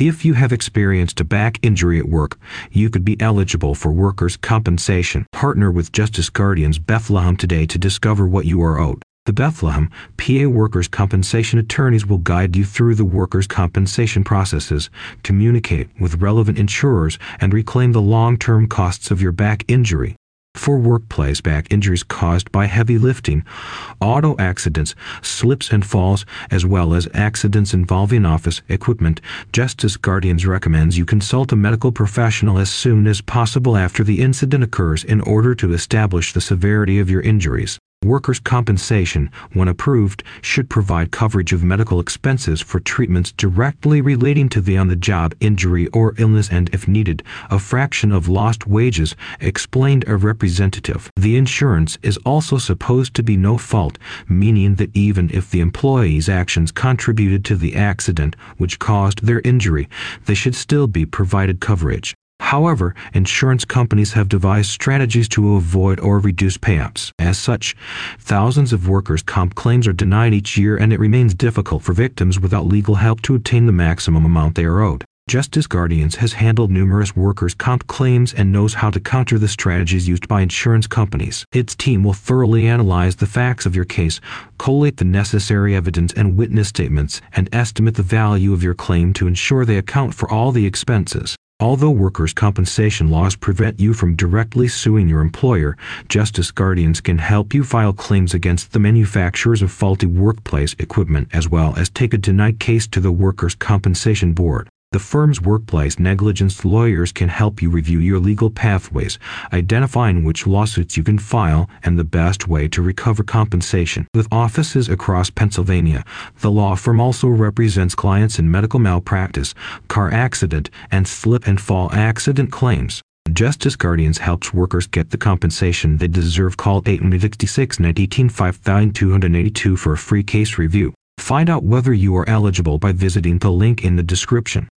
If you have experienced a back injury at work, you could be eligible for workers' compensation. Partner with Justice Guardians Bethlehem today to discover what you are owed. The Bethlehem, PA workers' compensation attorneys will guide you through the workers' compensation processes, communicate with relevant insurers, and reclaim the long term costs of your back injury. For workplace back injuries caused by heavy lifting, auto accidents, slips and falls, as well as accidents involving office equipment, Justice Guardians recommends you consult a medical professional as soon as possible after the incident occurs in order to establish the severity of your injuries. Workers' compensation, when approved, should provide coverage of medical expenses for treatments directly relating to the on the job injury or illness and, if needed, a fraction of lost wages, explained a representative. The insurance is also supposed to be no fault, meaning that even if the employee's actions contributed to the accident which caused their injury, they should still be provided coverage. However, insurance companies have devised strategies to avoid or reduce payouts. As such, thousands of workers' comp claims are denied each year, and it remains difficult for victims without legal help to obtain the maximum amount they are owed. Justice Guardians has handled numerous workers' comp claims and knows how to counter the strategies used by insurance companies. Its team will thoroughly analyze the facts of your case, collate the necessary evidence and witness statements, and estimate the value of your claim to ensure they account for all the expenses. Although workers' compensation laws prevent you from directly suing your employer, Justice Guardians can help you file claims against the manufacturers of faulty workplace equipment as well as take a denied case to the Workers' Compensation Board. The firm's workplace negligence lawyers can help you review your legal pathways, identifying which lawsuits you can file and the best way to recover compensation. With offices across Pennsylvania, the law firm also represents clients in medical malpractice, car accident, and slip and fall accident claims. Justice Guardians helps workers get the compensation they deserve. Call 866 918 5282 for a free case review. Find out whether you are eligible by visiting the link in the description.